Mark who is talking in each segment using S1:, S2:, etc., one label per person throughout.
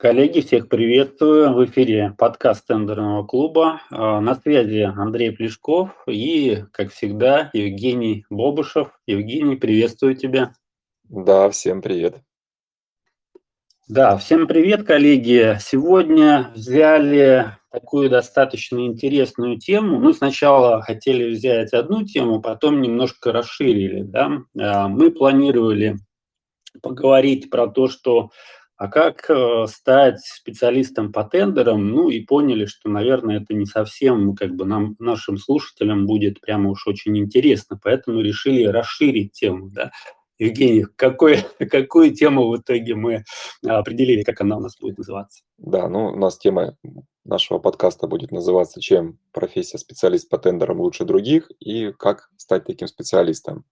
S1: Коллеги, всех приветствую. В эфире подкаст тендерного клуба. А, на связи Андрей Плешков и, как всегда, Евгений Бобышев. Евгений, приветствую тебя.
S2: Да, всем привет.
S1: Да, всем привет, коллеги. Сегодня взяли такую достаточно интересную тему. Ну, сначала хотели взять одну тему, потом немножко расширили. Да? А, мы планировали поговорить про то, что а как э, стать специалистом по тендерам? Ну и поняли, что, наверное, это не совсем как бы нам, нашим слушателям будет прямо уж очень интересно, поэтому решили расширить тему, да. Евгений, какой, какую тему в итоге мы определили, как она у нас будет называться?
S2: Да, ну у нас тема нашего подкаста будет называться «Чем профессия специалист по тендерам лучше других» и «Как стать таким специалистом».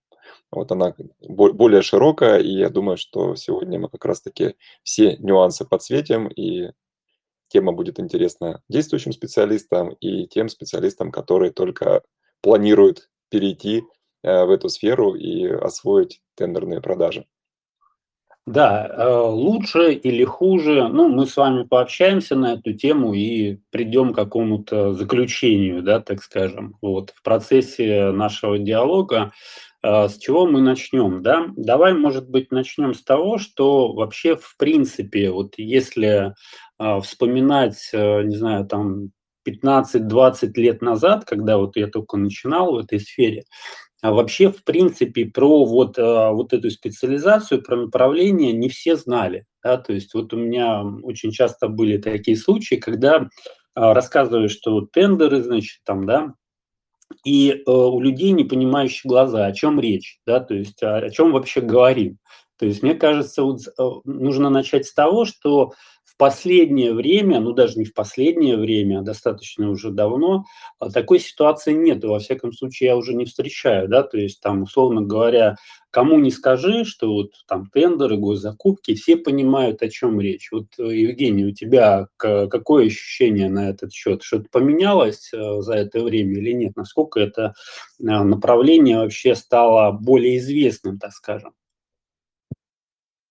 S2: Вот она более широкая, и я думаю, что сегодня мы как раз-таки все нюансы подсветим, и тема будет интересна действующим специалистам и тем специалистам, которые только планируют перейти э, в эту сферу и освоить тендерные продажи.
S1: Да, э, лучше или хуже, ну, мы с вами пообщаемся на эту тему и придем к какому-то заключению, да, так скажем, вот, в процессе нашего диалога. А, с чего мы начнем, да? Давай, может быть, начнем с того, что вообще, в принципе, вот если э, вспоминать, э, не знаю, там 15-20 лет назад, когда вот я только начинал в этой сфере, а вообще, в принципе, про вот, э, вот эту специализацию, про направление не все знали. Да? То есть вот у меня очень часто были такие случаи, когда рассказываю, что тендеры, значит, там, да, и э, у людей не понимающие глаза, о чем речь, да, то есть о, о чем вообще говорим. То есть мне кажется, вот, э, нужно начать с того, что последнее время, ну даже не в последнее время, а достаточно уже давно, а, такой ситуации нет. Во всяком случае, я уже не встречаю, да, то есть там, условно говоря, кому не скажи, что вот там тендеры, госзакупки, все понимают, о чем речь. Вот, э, Евгений, у тебя какое ощущение на этот счет? Что-то поменялось э, за это время или нет? Насколько это направление вообще стало более известным, так скажем?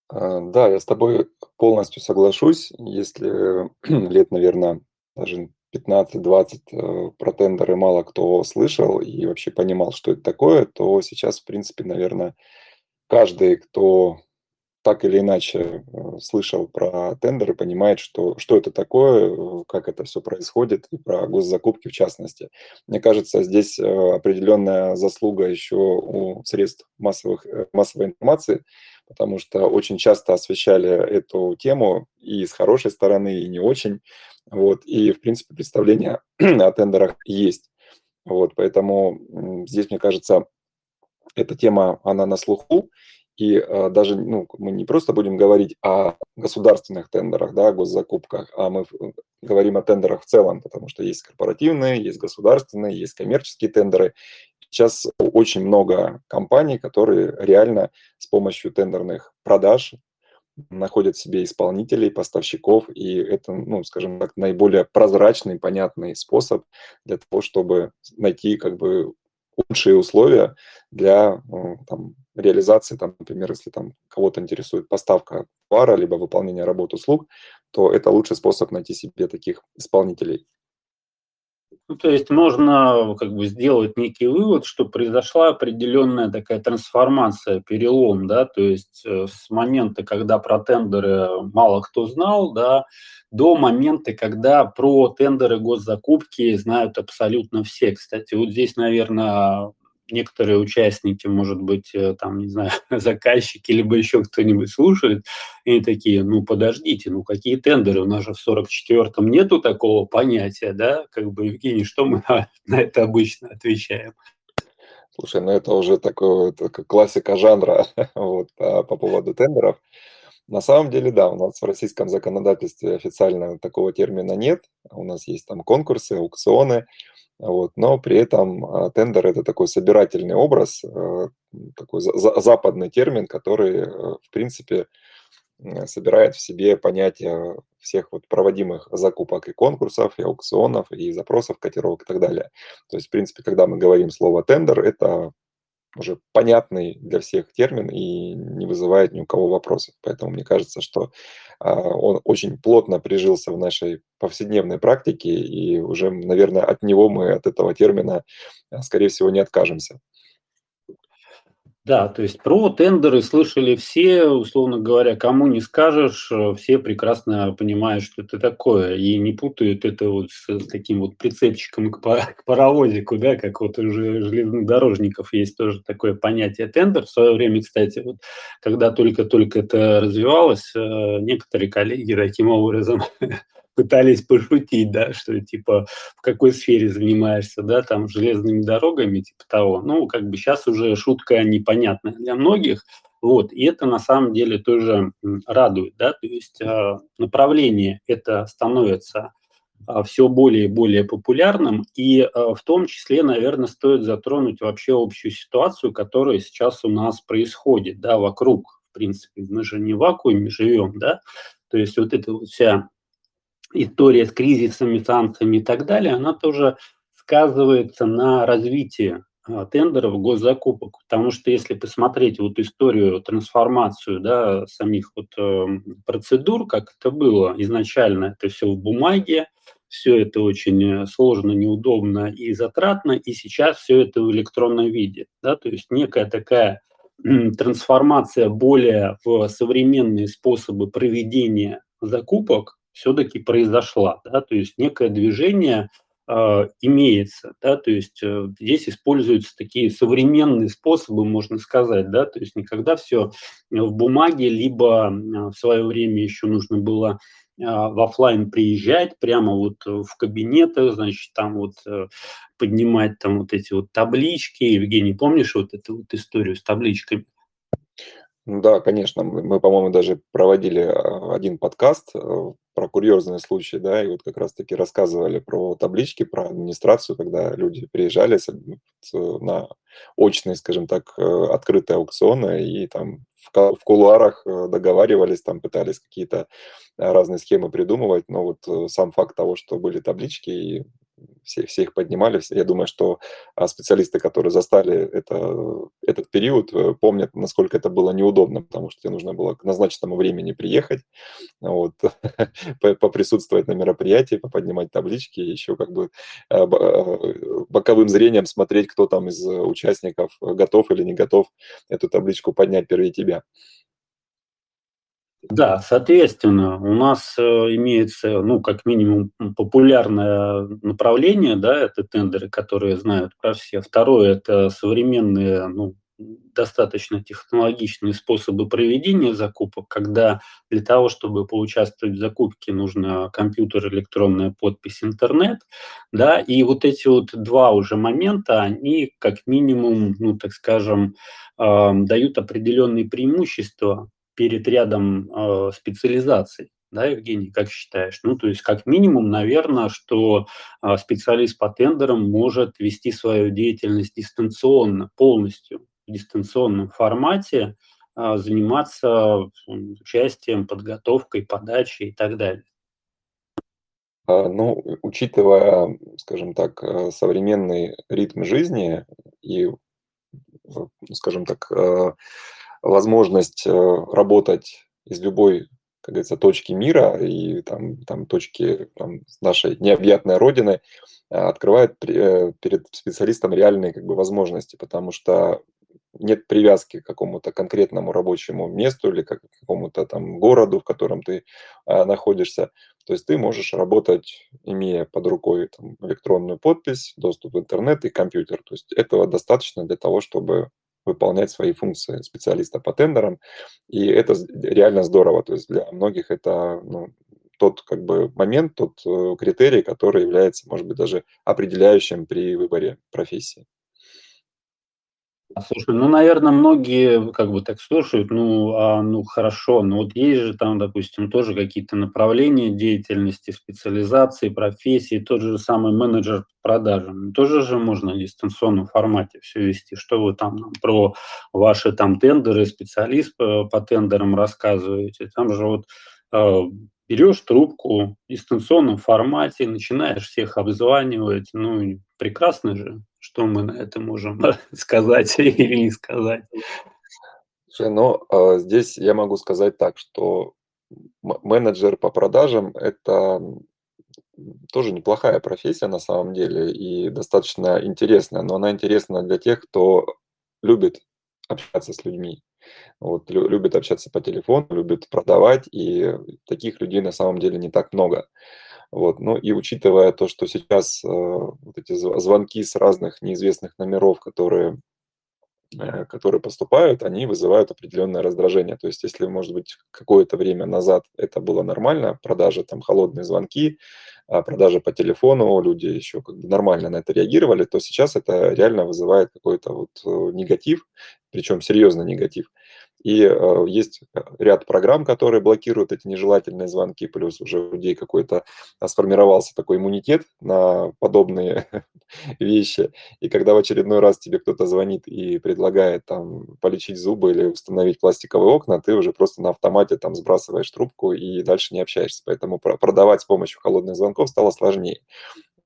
S2: А, да, я с тобой полностью соглашусь. Если лет, наверное, даже 15-20 э, про тендеры мало кто слышал и вообще понимал, что это такое, то сейчас, в принципе, наверное, каждый, кто так или иначе э, слышал про тендеры, понимает, что, что это такое, э, как это все происходит, и про госзакупки в частности. Мне кажется, здесь определенная заслуга еще у средств массовых, массовой информации, потому что очень часто освещали эту тему и с хорошей стороны, и не очень. Вот, и, в принципе, представление о тендерах есть. Вот, поэтому здесь, мне кажется, эта тема, она на слуху, и э, даже ну, мы не просто будем говорить о государственных тендерах, да, госзакупках, а мы говорим о тендерах в целом, потому что есть корпоративные, есть государственные, есть коммерческие тендеры. Сейчас очень много компаний, которые реально с помощью тендерных продаж находят себе исполнителей, поставщиков, и это, ну, скажем так, наиболее прозрачный, понятный способ для того, чтобы найти как бы лучшие условия для ну, там, реализации, там, например, если там кого-то интересует поставка товара, либо выполнение работ услуг, то это лучший способ найти себе таких исполнителей.
S1: Ну, то есть можно как бы сделать некий вывод, что произошла определенная такая трансформация, перелом, да, то есть э, с момента, когда про тендеры мало кто знал, да, до момента, когда про тендеры госзакупки знают абсолютно все. Кстати, вот здесь, наверное, некоторые участники, может быть, э, там, не знаю, заказчики, либо еще кто-нибудь слушает, и такие, ну, подождите, ну, какие тендеры? У нас же в 44-м нету такого понятия, да? Как бы, Евгений, что мы на, на это обычно отвечаем?
S2: Слушай, ну это уже такое, такая классика жанра вот, по поводу тендеров. На самом деле, да, у нас в российском законодательстве официально такого термина нет. У нас есть там конкурсы, аукционы, вот, но при этом а, тендер это такой собирательный образ, э, такой западный термин, который, э, в принципе, собирает в себе понятие всех вот проводимых закупок и конкурсов, и аукционов, и запросов, котировок и так далее. То есть, в принципе, когда мы говорим слово тендер, это уже понятный для всех термин и не вызывает ни у кого вопросов. Поэтому мне кажется, что а, он очень плотно прижился в нашей повседневной практике, и уже, наверное, от него мы, от этого термина, а, скорее всего, не откажемся.
S1: Да, то есть про тендеры слышали все, условно говоря, кому не скажешь, э, все прекрасно понимают, что это такое, и не путают это вот с, с таким вот прицепчиком к, к паровозику, да, как вот у железнодорожников есть тоже такое понятие тендер. В свое время, кстати, вот когда только-только это развивалось, э, некоторые коллеги таким образом пытались пошутить, да, что типа в какой сфере занимаешься, да, там железными дорогами, типа того. Ну, как бы сейчас уже шутка непонятная для многих, вот, и это на самом деле тоже радует, да, то есть э, направление это становится э, все более и более популярным, и э, в том числе, наверное, стоит затронуть вообще общую ситуацию, которая сейчас у нас происходит, да, вокруг, в принципе, мы же не в вакууме живем, да, то есть вот эта вот вся история с кризисами, санкциями и так далее, она тоже сказывается на развитии а, тендеров, госзакупок. Потому что если посмотреть вот историю, трансформацию да, самих вот, э, процедур, как это было изначально, это все в бумаге, все это очень э, сложно, неудобно и затратно, и сейчас все это в электронном виде. Да, то есть некая такая трансформация более в современные способы проведения закупок, все-таки произошла, да, то есть некое движение э, имеется, да, то есть э, здесь используются такие современные способы, можно сказать, да, то есть никогда все в бумаге, либо э, в свое время еще нужно было э, в офлайн приезжать, прямо вот в кабинетах, значит, там вот э, поднимать там вот эти вот таблички. Евгений, помнишь вот эту вот историю с табличками?
S2: Да, конечно. Мы, по-моему, даже проводили а, один подкаст э, про курьезные случаи, да, и вот как раз-таки рассказывали про таблички, про администрацию, когда люди приезжали на очные, скажем так, э, открытые аукционы и там в кулуарах э, договаривались, там пытались какие-то разные схемы придумывать, но вот сам факт того, что были таблички и все, все их поднимали. Я думаю, что а, специалисты, которые застали это, этот период, э, помнят, насколько это было неудобно, потому что тебе нужно было к назначенному времени приехать, вот, поприсутствовать на мероприятии, поподнимать таблички, еще как бы э, э, боковым зрением смотреть, кто там из участников готов или не готов эту табличку поднять первее тебя.
S1: Да, соответственно, у нас э, имеется, ну, как минимум, популярное направление, да, это тендеры, которые знают про все. Второе– это современные, ну, достаточно технологичные способы проведения закупок, когда для того, чтобы поучаствовать в закупке, нужно компьютер, электронная подпись, интернет, да, и вот эти вот два уже момента, они как минимум, ну, так скажем, э, дают определенные преимущества перед рядом э, специализаций. Да, Евгений, как считаешь? Ну, то есть, как минимум, наверное, что э, специалист по тендерам может вести свою деятельность дистанционно, полностью в дистанционном формате, э, заниматься участием, подготовкой, подачей и так далее.
S2: А, ну, учитывая, скажем так, э, современный ритм жизни и, скажем так, э, возможность э, работать из любой, как говорится, точки мира и там, там точки там, нашей необъятной родины э, открывает э, перед специалистом реальные как бы, возможности, потому что нет привязки к какому-то конкретному рабочему месту или к какому-то там городу, в котором ты находишься. То есть ты можешь работать, имея под рукой там, электронную подпись, доступ в интернет и компьютер. То есть этого достаточно для того, чтобы выполнять свои функции специалиста по тендерам. И это реально здорово. То есть для многих это ну, тот как бы момент, тот э, критерий, который является, может быть, даже определяющим при выборе профессии.
S1: А, слушай, ну, наверное, многие как бы так слушают, ну, а, ну, хорошо, но вот есть же там, допустим, тоже какие-то направления деятельности, специализации, профессии, тот же самый менеджер продажи, ну, тоже же можно в дистанционном формате все вести. Что вы там про ваши там тендеры, специалист по, по тендерам рассказываете? Там же вот э, берешь трубку в дистанционном формате, начинаешь всех обзванивать, ну, прекрасно же Что мы на это можем сказать или не сказать?
S2: Слушай, ну, а, здесь я могу сказать так, что менеджер по продажам- это, тоже неплохая профессия на самом деле и достаточно интересная, но она интересна для тех, кто любит общаться с людьми. Вот, лю любит общаться по телефону, любит продавать, и таких людей на самом деле не так много. Вот, ну и учитывая то, что сейчас, э, вот эти зв звонки с разных неизвестных номеров, которые э, которые поступают, они вызывают определенное раздражение. То есть, если, может быть, какое-то время назад это было нормально, продажи, там, холодные звонки, а, продажи по телефону, люди еще как бы нормально на это реагировали, то сейчас это реально вызывает какой-то вот э, негатив, причем серьезный негатив. И э, есть э, ряд программ, которые блокируют эти нежелательные звонки, плюс уже у людей какой-то а, сформировался такой иммунитет на подобные вещи. И когда в очередной раз тебе кто-то звонит и предлагает там полечить зубы или установить пластиковые окна, ты уже просто на автомате там сбрасываешь трубку и дальше не общаешься. Поэтому продавать с помощью холодных звонков стало сложнее.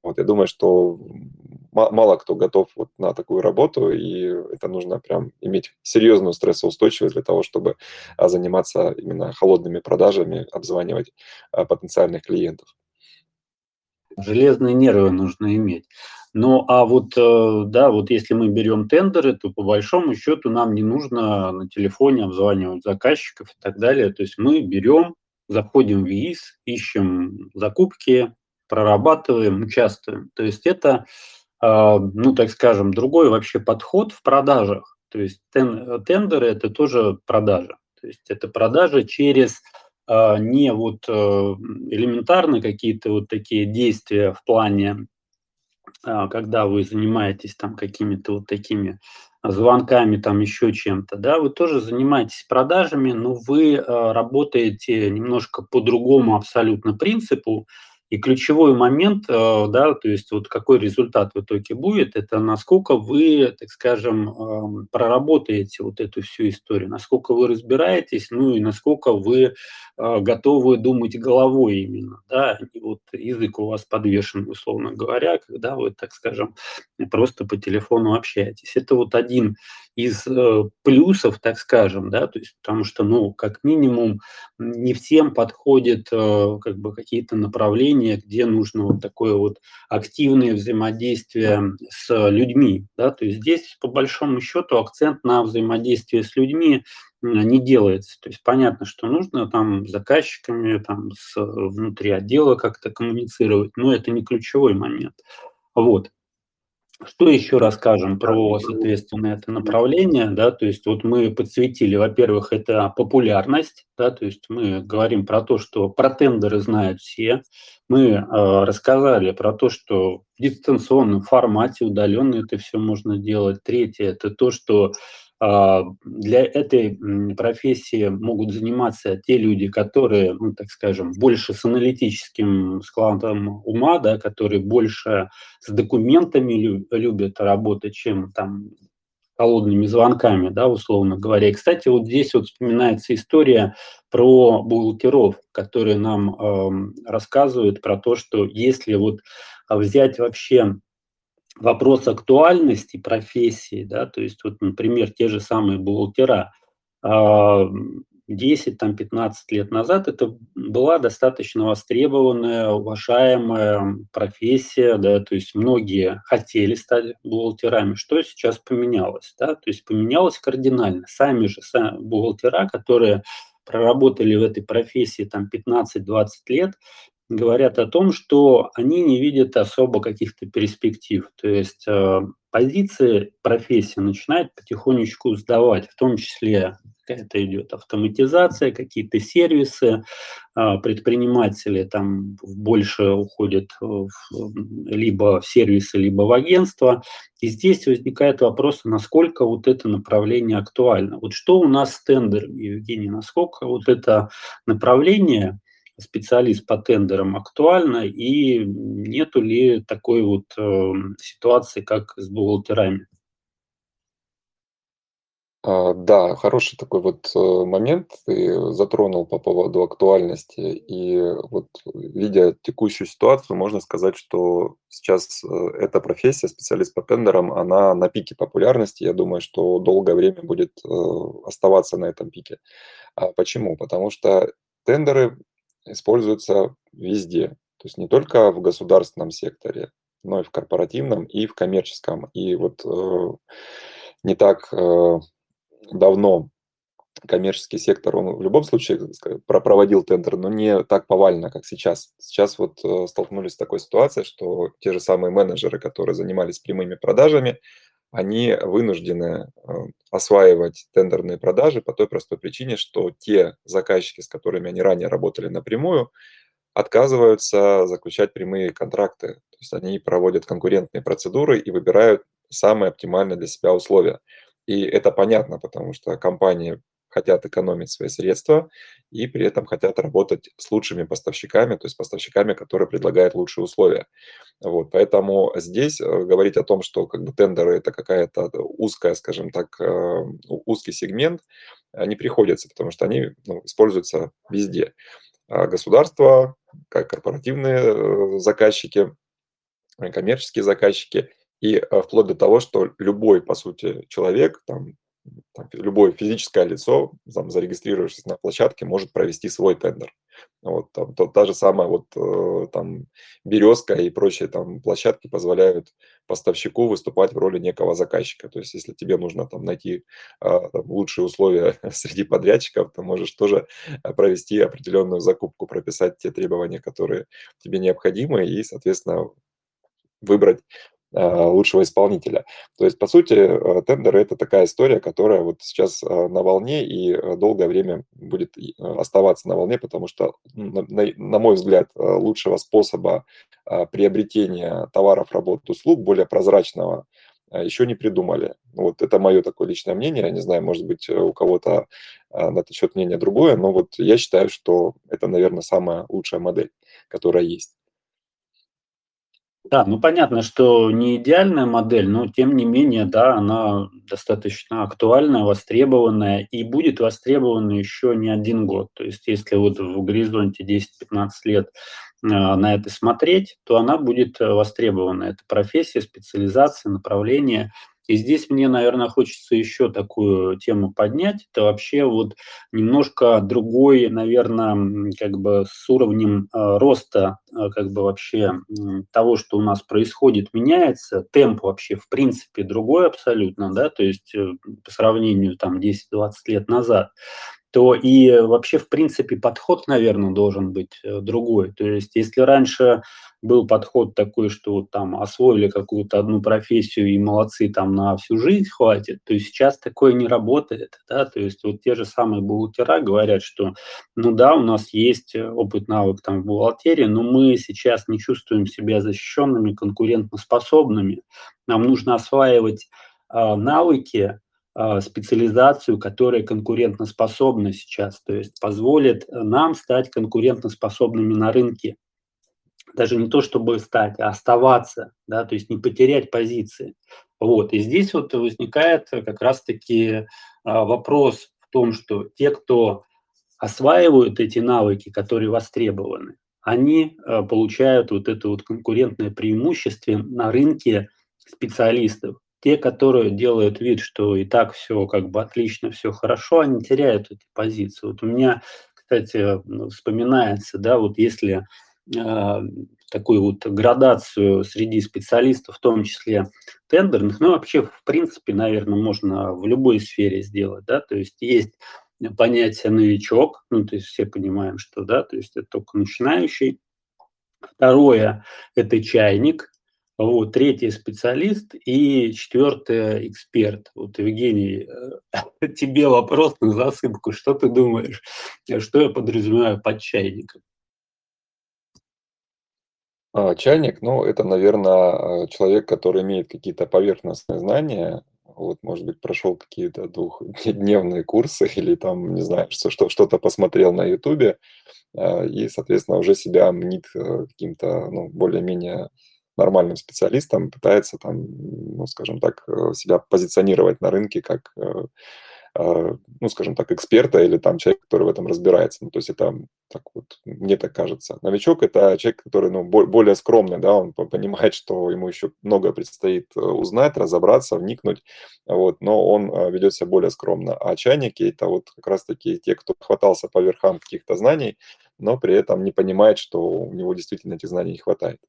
S2: Вот, я думаю, что мало кто готов вот на такую работу, и это нужно прям иметь серьезную стрессоустойчивость для того, чтобы а, заниматься именно холодными продажами, обзванивать а, потенциальных клиентов.
S1: Железные нервы нужно иметь. Ну, а вот, э, да, вот если мы берем тендеры, то по большому счету нам не нужно на телефоне обзванивать заказчиков и так далее. То есть мы берем, заходим в ВИИС, ищем закупки, прорабатываем, участвуем. То есть это, а, ну, так скажем, другой вообще подход в продажах. То есть тендеры – это тоже продажа. То есть это продажа через а, не вот э, элементарно какие-то вот такие действия в плане, а, когда вы занимаетесь там какими-то вот такими звонками, там еще чем-то, да, вы тоже занимаетесь продажами, но вы работаете немножко по другому абсолютно принципу, и ключевой момент, э, да, то есть вот какой результат в итоге будет, это насколько вы, так скажем, эм, проработаете вот эту всю историю, насколько вы разбираетесь, ну и насколько вы э, готовы думать головой именно, да, и вот язык у вас подвешен, условно говоря, когда вы, так скажем, просто по телефону общаетесь. Это вот один из э, плюсов, так скажем, да, то есть потому что, ну, как минимум, не всем подходят как бы какие-то направления, где нужно вот такое вот активное взаимодействие с людьми. Да? То есть здесь, по большому счету, акцент на взаимодействие с людьми не делается. То есть понятно, что нужно там с заказчиками, там с внутри отдела как-то коммуницировать, но это не ключевой момент. Вот. Что еще расскажем про, соответственно, это направление, да, то есть вот мы подсветили, во-первых, это популярность, да, то есть мы говорим про то, что про тендеры знают все, мы э, рассказали про то, что в дистанционном формате удаленно это все можно делать. Третье – это то, что для этой профессии могут заниматься те люди, которые, ну, так скажем, больше с аналитическим складом ума, да, которые больше с документами любят работать, чем там холодными звонками, да, условно говоря. И, кстати, вот здесь вот вспоминается история про бухгалтеров, которые нам э, рассказывают про то, что если вот взять вообще вопрос актуальности профессии, да, то есть вот, например, те же самые бухгалтера, э, 10, там, 15 лет назад это была достаточно востребованная, уважаемая профессия, да, то есть многие хотели стать бухгалтерами. Что сейчас поменялось? Да? То есть поменялось кардинально. Сами же сами бухгалтера, которые проработали в этой профессии там 15-20 лет, говорят о том, что они не видят особо каких-то перспектив. То есть э, позиции профессии начинает потихонечку сдавать, в том числе какая-то идет автоматизация, какие-то сервисы, а, предприниматели там больше уходят в, либо в сервисы, либо в агентство. И здесь возникает вопрос, насколько вот это направление актуально. Вот что у нас с тендерами, Евгений, насколько вот это направление специалист по тендерам актуально и нету ли такой вот э, ситуации, как с бухгалтерами?
S2: А, да, хороший такой вот, э, момент ты затронул по поводу актуальности. И вот, видя текущую ситуацию, можно сказать, что сейчас, э, эта профессия, специалист по тендерам, она на пике популярности. Я думаю, что долгое время будет, э, оставаться на этом пике. А почему? Потому что тендеры используются везде. То есть не только в государственном секторе, но и в корпоративном, и в коммерческом. И вот, э, не так, э, давно коммерческий сектор, он в любом случае про проводил тендер, но не так повально, как сейчас. Сейчас вот, э, столкнулись с такой ситуацией, что те же самые менеджеры, которые занимались прямыми продажами, они вынуждены, э, осваивать тендерные продажи по той простой причине, что те заказчики, с которыми они ранее работали напрямую, отказываются заключать прямые контракты. То есть они проводят конкурентные процедуры и выбирают самые оптимальные для себя условия. И это понятно, потому что компании хотят экономить свои средства и при этом хотят работать с лучшими поставщиками, то есть поставщиками, которые предлагают лучшие условия. Вот, поэтому здесь э, говорить о том, что как бы тендеры это какая-то узкая, скажем так, э, узкий сегмент, э, не приходится, потому что они ну, используются везде. А государство, как корпоративные заказчики, коммерческие заказчики, и вплоть до того, что любой, по сути, человек, там, там, любое физическое лицо, там, зарегистрировавшись на площадке, может провести свой тендер. Вот, там, то, та же самая вот, э, там, березка и прочие там, площадки позволяют поставщику выступать в роли некого заказчика. То есть, если тебе нужно там, найти э, там, лучшие условия среди подрядчиков, ты можешь тоже э, провести определенную закупку, прописать те требования, которые тебе необходимы, и, соответственно, выбрать а, лучшего исполнителя. То есть, по сути, э, тендеры – это такая история, которая вот сейчас э, на волне и э, долгое время будет оставаться на волне, потому что, на мой взгляд, лучшего способа приобретения товаров, работ, услуг, более прозрачного, еще не придумали. Вот это мое такое личное мнение. Я не знаю, может быть, у кого-то на этот счет мнение другое, но вот я считаю, что это, наверное, самая лучшая модель, которая есть.
S1: Да, ну понятно, что не идеальная модель, но тем не менее, да, она достаточно актуальная, востребованная и будет востребована еще не один год. То есть если вот в горизонте 10-15 лет э, на это смотреть, то она будет востребована. Это профессия, специализация, направление. И здесь мне, наверное, хочется еще такую тему поднять. Это вообще вот немножко другой, наверное, как бы с уровнем э, роста, э, как бы вообще того, что у нас происходит, меняется. Темп вообще, в принципе, другой абсолютно, да, то есть э, по сравнению там 10-20 лет назад то и вообще, в принципе, подход, наверное, должен быть э, другой. То есть, если раньше был подход такой, что там освоили какую-то одну профессию и молодцы, там на всю жизнь хватит, то сейчас такое не работает, да, то есть вот те же самые бухгалтера говорят, что ну да, у нас есть опыт, навык там в бухгалтерии, но мы сейчас не чувствуем себя защищенными, конкурентоспособными, нам нужно осваивать э, навыки, а, специализацию, которая конкурентоспособна сейчас, то есть позволит нам стать конкурентоспособными на рынке. Даже не то, чтобы стать, а оставаться, да, то есть не потерять позиции. Вот. И здесь вот возникает как раз-таки а, вопрос в том, что те, кто осваивают эти навыки, которые востребованы, они а, получают вот это вот конкурентное преимущество на рынке специалистов. Те, которые делают вид, что и так все как бы отлично, все хорошо, они теряют эти позиции. Вот у меня, кстати, вспоминается, да, вот если э, такую вот градацию среди специалистов, в том числе тендерных, ну вообще, в принципе, наверное, можно в любой сфере сделать, да, то есть есть понятие новичок, ну, то есть все понимаем, что, да, то есть это только начинающий. Второе – это чайник, вот, третий специалист и четвертый эксперт. Вот, Евгений, э, тебе вопрос на засыпку. Что ты думаешь, что я подразумеваю под чайником?
S2: А, чайник, ну, это, наверное, человек, который имеет какие-то поверхностные знания, вот, может быть, прошел какие-то двухдневные курсы или там, не знаю, что, что, что-то посмотрел на Ютубе, а, и, соответственно, уже себя мнит э, каким-то, ну, более-менее нормальным специалистом, пытается там, ну, скажем так, э, себя позиционировать на рынке как э, а, ну, скажем так, эксперта или там человек, который в этом разбирается. Ну, то есть это так вот, мне так кажется. Новичок – это человек, который, ну, более скромный, да, он понимает, что ему еще много предстоит э, узнать, разобраться, вникнуть, вот, но он э, ведет себя более скромно. А чайники – это вот как раз-таки те, кто хватался по верхам каких-то знаний, но при этом не понимает, что у него действительно этих знаний не хватает.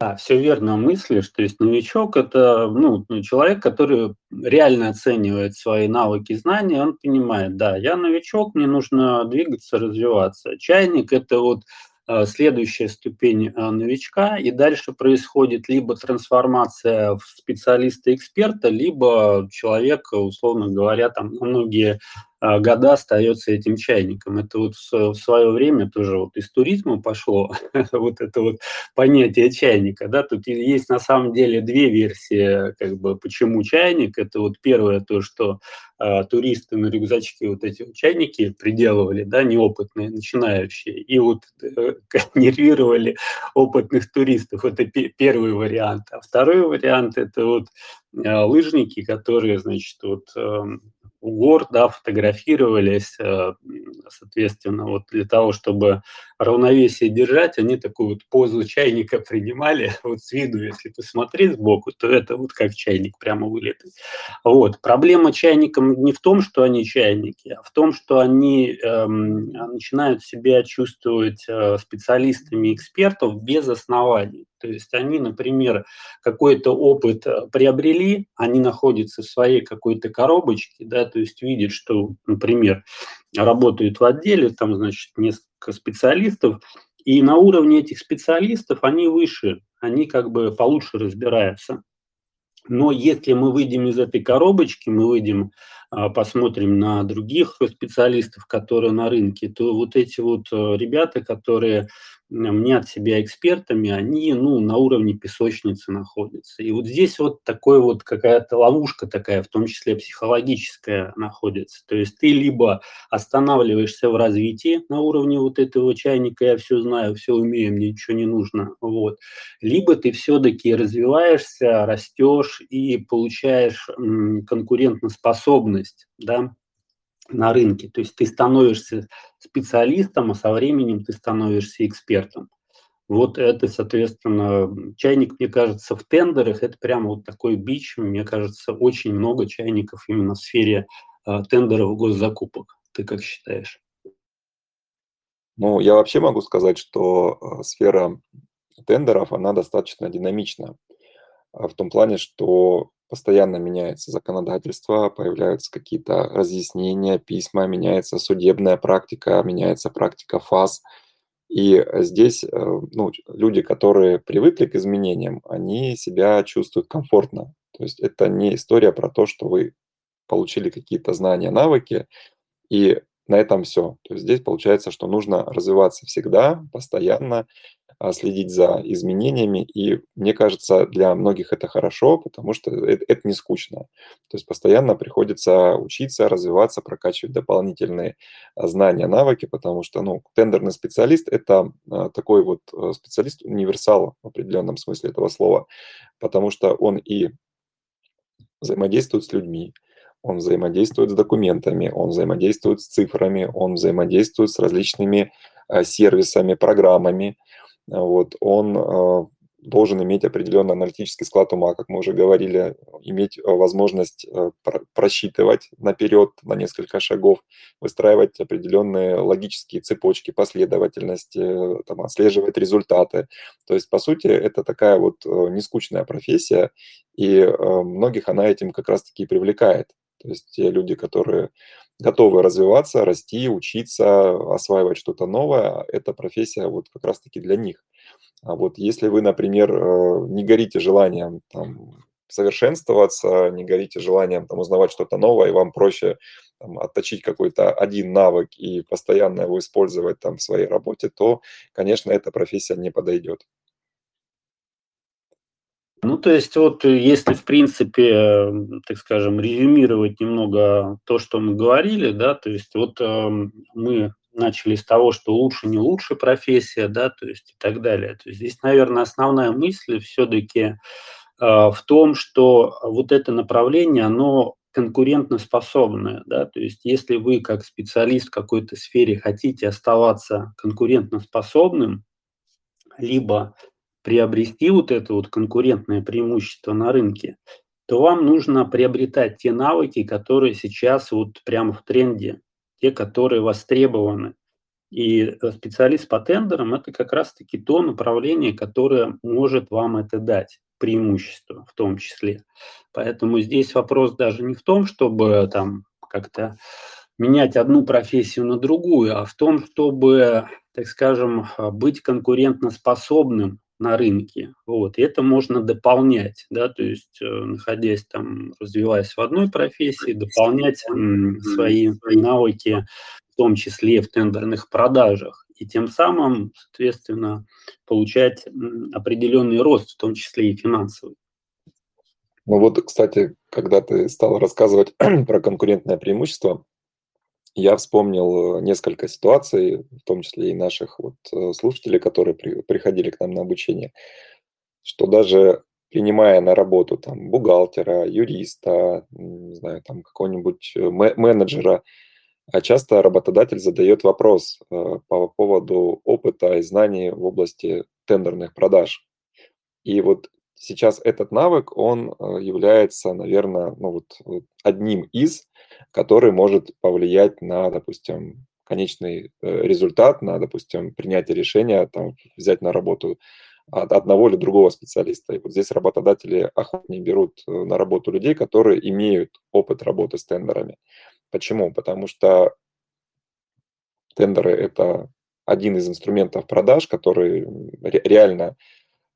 S1: Да, все верно мыслишь. То есть новичок- это, ну, ну, человек, который реально оценивает свои навыки, знания. Он понимает: да, я новичок, мне нужно двигаться, развиваться. Чайник- это вот, э, следующая ступень, э, новичка, и дальше происходит либо трансформация в специалиста-эксперта, либо человек, условно говоря, там многие года остается этим чайником. Это вот в свое время тоже вот из туризма пошло вот это вот понятие чайника, да, тут есть на самом деле две версии, как бы, почему чайник. Это вот первое то, что э, туристы на рюкзачке вот эти чайники приделывали, да, неопытные, начинающие, и вот э, нервировали опытных туристов. Это первый вариант. А второй вариант – это вот э, лыжники, которые, значит, вот э, у гор, да, фотографировались, э, соответственно, вот для того, чтобы равновесие держать, они такую вот позу чайника принимали, вот с виду, если посмотреть сбоку, то это вот как чайник прямо вылетает. Вот. Проблема чайникам не в том, что они чайники, а в том, что они эм, начинают себя чувствовать э, специалистами экспертов без оснований. То есть они, например, какой-то опыт э, приобрели, они находятся в своей какой-то коробочке, да, то есть видят, что, например, работают в отделе, там, значит, несколько специалистов, и на уровне этих специалистов они выше, они как бы получше разбираются. Но если мы выйдем из этой коробочки, мы выйдем, а, посмотрим на других специалистов, которые на рынке, то вот эти вот э, ребята, которые мнят себя экспертами, они, ну, на уровне песочницы находятся. И вот здесь вот такой вот какая-то ловушка такая, в том числе психологическая, находится. То есть ты либо останавливаешься в развитии на уровне вот этого чайника, я все знаю, все умею, мне ничего не нужно, вот, либо ты все-таки развиваешься, растешь и получаешь конкурентоспособность, да, на рынке. То есть ты становишься специалистом, а со временем ты становишься экспертом. Вот это, соответственно, чайник, мне кажется, в тендерах, это прямо вот такой бич. Мне кажется, очень много чайников именно в сфере э, тендеров госзакупок. Ты как считаешь?
S2: Ну, я вообще могу сказать, что э, сфера тендеров, она достаточно динамична. В том плане, что постоянно меняется законодательство, появляются какие-то разъяснения, письма, меняется судебная практика, меняется практика ФАС. И здесь э, ну, люди, которые привыкли к изменениям, они себя чувствуют комфортно. То есть это не история про то, что вы получили какие-то знания, навыки, и на этом все. То есть здесь получается, что нужно развиваться всегда, постоянно, следить за изменениями. И мне кажется, для многих это хорошо, потому что это, это не скучно. То есть постоянно приходится учиться, развиваться, прокачивать дополнительные а, знания, навыки, потому что ну, тендерный специалист – это а, такой вот специалист-универсал в определенном смысле этого слова, потому что он и взаимодействует с людьми, он взаимодействует с документами, он взаимодействует с цифрами, он взаимодействует с различными сервисами, программами, вот, он а, должен иметь определенный аналитический склад ума, как мы уже говорили, иметь а, возможность а, просчитывать наперед на несколько шагов, выстраивать определенные логические цепочки, последовательности, там, отслеживать результаты. То есть, по сути, это такая вот нескучная профессия, и многих она этим как раз-таки привлекает. То есть те люди, которые готовы развиваться, расти, учиться, осваивать что-то новое, эта профессия вот как раз-таки для них. А вот если вы, например, э, не горите желанием там, совершенствоваться, не горите желанием там, узнавать что-то новое, и вам проще там, отточить какой-то один навык и постоянно его использовать там, в своей работе, то, конечно, эта профессия не подойдет.
S1: Ну, то есть вот э, если, в принципе, так скажем, резюмировать немного то, что мы говорили, да, то есть вот э, мы начали с того, что лучше не лучше профессия, да, то есть и так далее. То есть здесь, наверное, основная мысль все-таки э, в том, что вот это направление, оно конкурентоспособное, да, то есть если вы как специалист в какой-то сфере хотите оставаться конкурентоспособным, либо приобрести вот это вот конкурентное преимущество на рынке, то вам нужно приобретать те навыки, которые сейчас вот прямо в тренде, те, которые востребованы. И э, специалист по тендерам – это как раз-таки то направление, которое может вам это дать, преимущество в том числе. Поэтому здесь вопрос даже не в том, чтобы там как-то менять одну профессию на другую, а в том, чтобы, так скажем, быть конкурентоспособным на рынке. Вот. И это можно дополнять, да, то есть э, находясь там, развиваясь в одной профессии, дополнять свои навыки, в том числе в тендерных продажах, и тем самым, соответственно, получать определенный рост, в том числе и финансовый.
S2: Ну вот, кстати, когда ты стал рассказывать про конкурентное преимущество, я вспомнил э, несколько ситуаций, в том числе и наших вот э, слушателей, которые при, приходили к нам на обучение, что даже принимая на работу там бухгалтера, юриста, не знаю, там какого-нибудь э, менеджера, а часто работодатель задает вопрос по поводу опыта и знаний в области тендерных продаж. И вот сейчас этот навык, он является, наверное, ну вот одним из, который может повлиять на, допустим, конечный э, результат, на, допустим, принятие решения, там, взять на работу одного или другого специалиста. И вот здесь работодатели охотнее берут э, на работу людей, которые имеют опыт работы с тендерами. Почему? Потому что тендеры – это один из инструментов продаж, который реально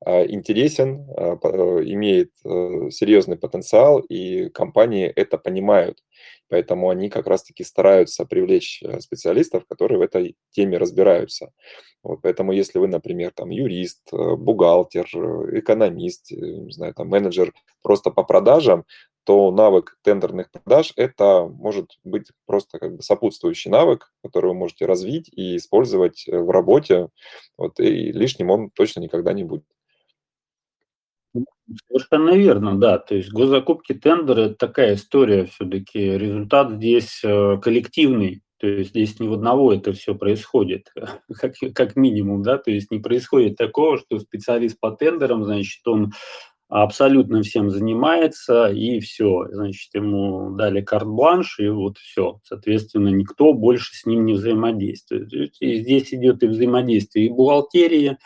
S2: интересен, а, э, имеет э, серьезный потенциал, и компании это понимают. Поэтому они как раз-таки стараются привлечь э, специалистов, которые в этой теме разбираются. Вот, поэтому если вы, например, там юрист, бухгалтер, экономист, не знаю, там менеджер просто по продажам, то навык тендерных продаж – это может быть просто как бы сопутствующий навык, который вы можете развить и использовать в работе, вот, и лишним он точно никогда не будет.
S1: Совершенно верно, да. То есть госзакупки, тендеры– это такая история все-таки. Результат здесь э, коллективный. То есть здесь ни в одного это все происходит, как, как минимум, да, то есть не происходит такого, что специалист по тендерам, значит, он абсолютно всем занимается, и все, значит, ему дали карт-бланш, и вот все, соответственно, никто больше с ним не взаимодействует. И здесь идет и взаимодействие и бухгалтерии,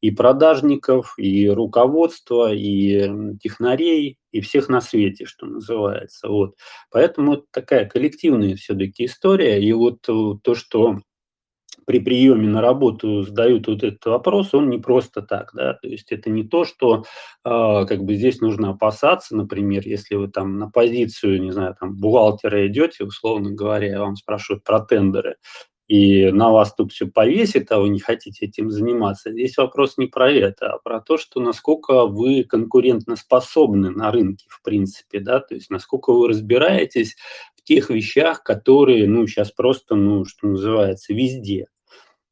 S1: и продажников, и руководства, и технарей, и всех на свете, что называется. Вот. Поэтому это такая коллективная все-таки история. И вот э, то, что при приеме на работу задают вот этот вопрос, он не просто так, да, то есть это не то, что э, как бы здесь нужно опасаться, например, если вы там на позицию, не знаю, там бухгалтера идете, условно говоря, вам спрашивают про тендеры, и на вас тут все повесит, а вы не хотите этим заниматься. Здесь вопрос не про это, а про то, что насколько вы конкурентоспособны на рынке, в принципе, да, то есть насколько вы разбираетесь в тех вещах, которые, ну, сейчас просто, ну, что называется, везде.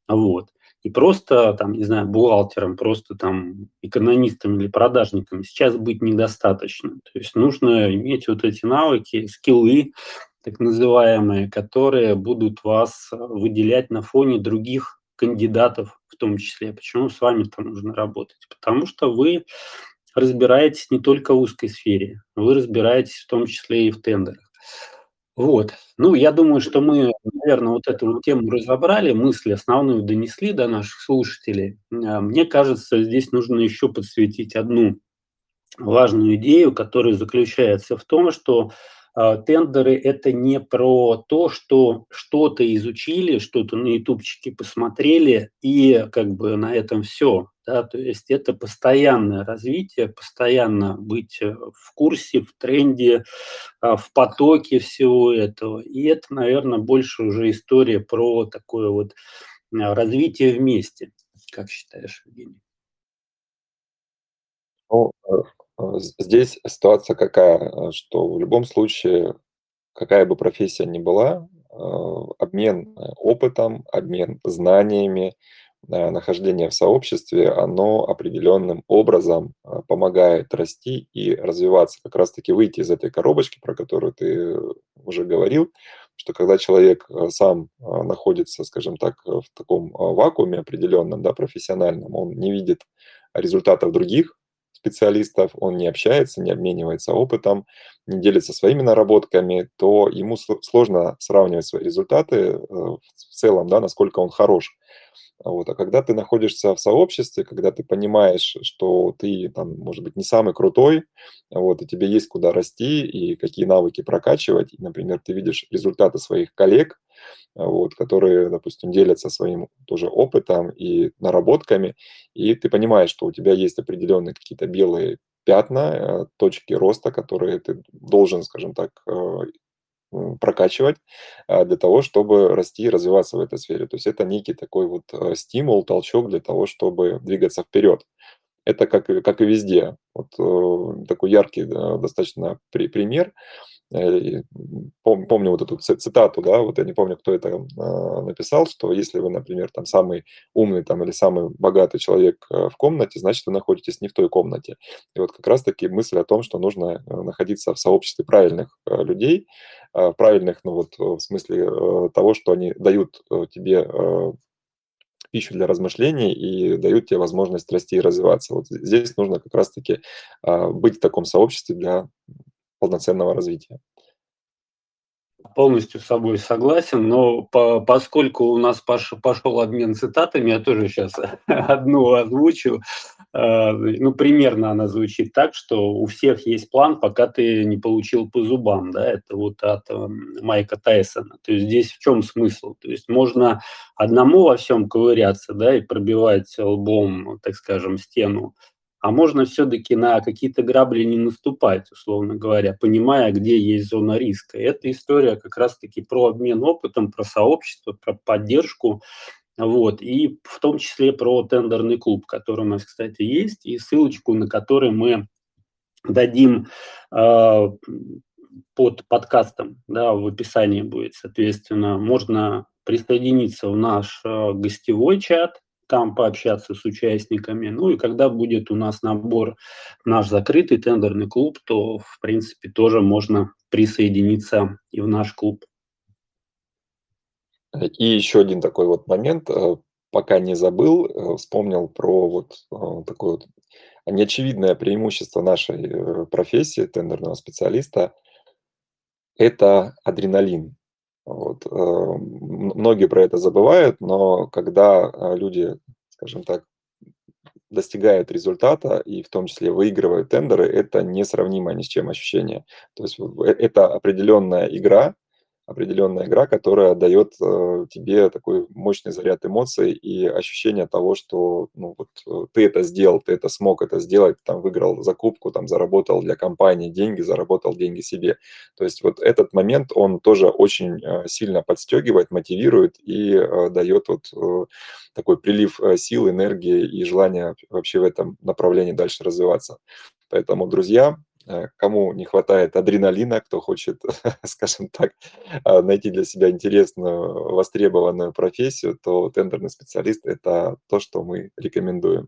S1: Вот. И просто, там, не знаю, бухгалтером, просто там экономистом или продажником сейчас быть недостаточно. То есть нужно иметь вот эти навыки, скиллы, так называемые, которые будут вас э, выделять на фоне других кандидатов в том числе. Почему с вами-то нужно работать? Потому что вы разбираетесь не только в узкой сфере, вы разбираетесь в том числе и в тендерах. Вот. Ну, я думаю, что мы, наверное, вот эту тему разобрали, мысли основную донесли до наших слушателей. А, мне кажется, здесь нужно еще подсветить одну важную идею, которая заключается в том, что тендеры – это не про то, что что-то изучили, что-то на ютубчике посмотрели, и как бы на этом все. Да? То есть это постоянное развитие, постоянно быть э, в курсе, в тренде, а, в потоке всего этого. И это, наверное, больше уже история про такое вот а, развитие вместе. Как считаешь, Евгений?
S2: Ну, э, а, здесь ситуация какая, а, что в любом случае, какая бы профессия ни была, обмен опытом, обмен знаниями, нахождение в сообществе, оно определенным образом помогает расти и развиваться, как раз-таки выйти из этой коробочки, про которую ты уже говорил, что когда человек сам находится, скажем так, в таком вакууме определенном, да, профессиональном, он не видит результатов других, специалистов, он не общается, не обменивается опытом, не делится своими наработками, то ему сложно сравнивать свои результаты э, в целом, да, насколько он хорош. Вот. А когда ты находишься в сообществе, когда ты понимаешь, что ты, там, может быть, не самый крутой, вот, и тебе есть куда расти и какие навыки прокачивать, и, например, ты видишь результаты своих коллег, вот, которые, допустим, делятся своим тоже опытом и наработками, и ты понимаешь, что у тебя есть определенные какие-то белые пятна, э, точки роста, которые ты должен, скажем так, э, прокачивать а, для того, чтобы расти и развиваться в этой сфере. То есть это некий такой вот э, стимул, толчок для того, чтобы двигаться вперед. Это как, как и везде. Вот такой яркий достаточно пример – помню вот эту цитату, да, вот я не помню, кто это а, написал, что если вы, например, там самый умный там или самый богатый человек э, в комнате, значит, вы находитесь не в той комнате. И вот как раз-таки мысль о том, что нужно э, находиться в сообществе правильных людей, а, правильных, ну вот в смысле того, что они дают тебе пищу для размышлений и дают тебе возможность расти и развиваться. Вот здесь нужно как раз-таки а, быть в таком сообществе для полноценного развития.
S1: Полностью с собой согласен, но по, поскольку у нас пош, пошел обмен цитатами, я тоже сейчас одну озвучу. Э, ну, примерно она звучит так, что у всех есть план, пока ты не получил по зубам, да, это вот от э, Майка Тайсона. То есть здесь в чем смысл? То есть можно одному во всем ковыряться, да, и пробивать лбом, так скажем, стену, а можно все-таки на какие-то грабли не наступать, условно говоря, понимая, где есть зона риска. И эта история как раз-таки про обмен опытом, про сообщество, про поддержку, вот, и в том числе про тендерный клуб, который у нас, кстати, есть, и ссылочку на который мы дадим э, под подкастом, да, в описании будет, соответственно, можно присоединиться в наш э, гостевой чат, там пообщаться с участниками. Ну и когда будет у нас набор наш закрытый тендерный клуб, то, в принципе, тоже можно присоединиться и в наш клуб.
S2: И еще один такой вот момент, э, пока не забыл, э, вспомнил про вот э, такое вот неочевидное преимущество нашей профессии тендерного специалиста – это адреналин. Вот. Э, многие про это забывают, но когда э, люди, скажем так, достигают результата и в том числе выигрывают тендеры, это несравнимое ни с чем ощущение. То есть это определенная игра, определенная игра, которая дает э, тебе такой мощный заряд эмоций и ощущение того, что ну, вот, э, ты это сделал, ты это смог это сделать, там выиграл закупку, там заработал для компании деньги, заработал деньги себе. То есть вот этот момент, он тоже очень э, сильно подстегивает, мотивирует и дает вот такой прилив сил, энергии и желания вообще в этом направлении дальше развиваться. Поэтому, друзья, кому не хватает адреналина, кто хочет, скажем так, а, найти для себя интересную, востребованную профессию, то тендерный специалист – это то, что мы рекомендуем.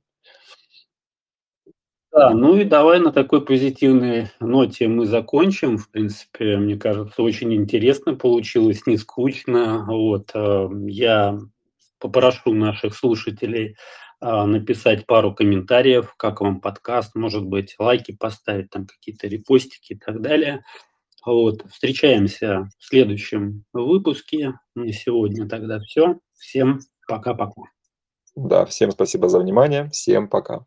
S1: Да, ну и давай на такой позитивной ноте мы закончим. В принципе, мне кажется, очень интересно получилось, не скучно. Вот, э, я попрошу наших слушателей написать пару комментариев, как вам подкаст, может быть, лайки поставить, там какие-то репостики и так далее. Вот, встречаемся в следующем выпуске. На сегодня тогда все. Всем пока-пока.
S2: Да, всем спасибо за внимание. Всем пока.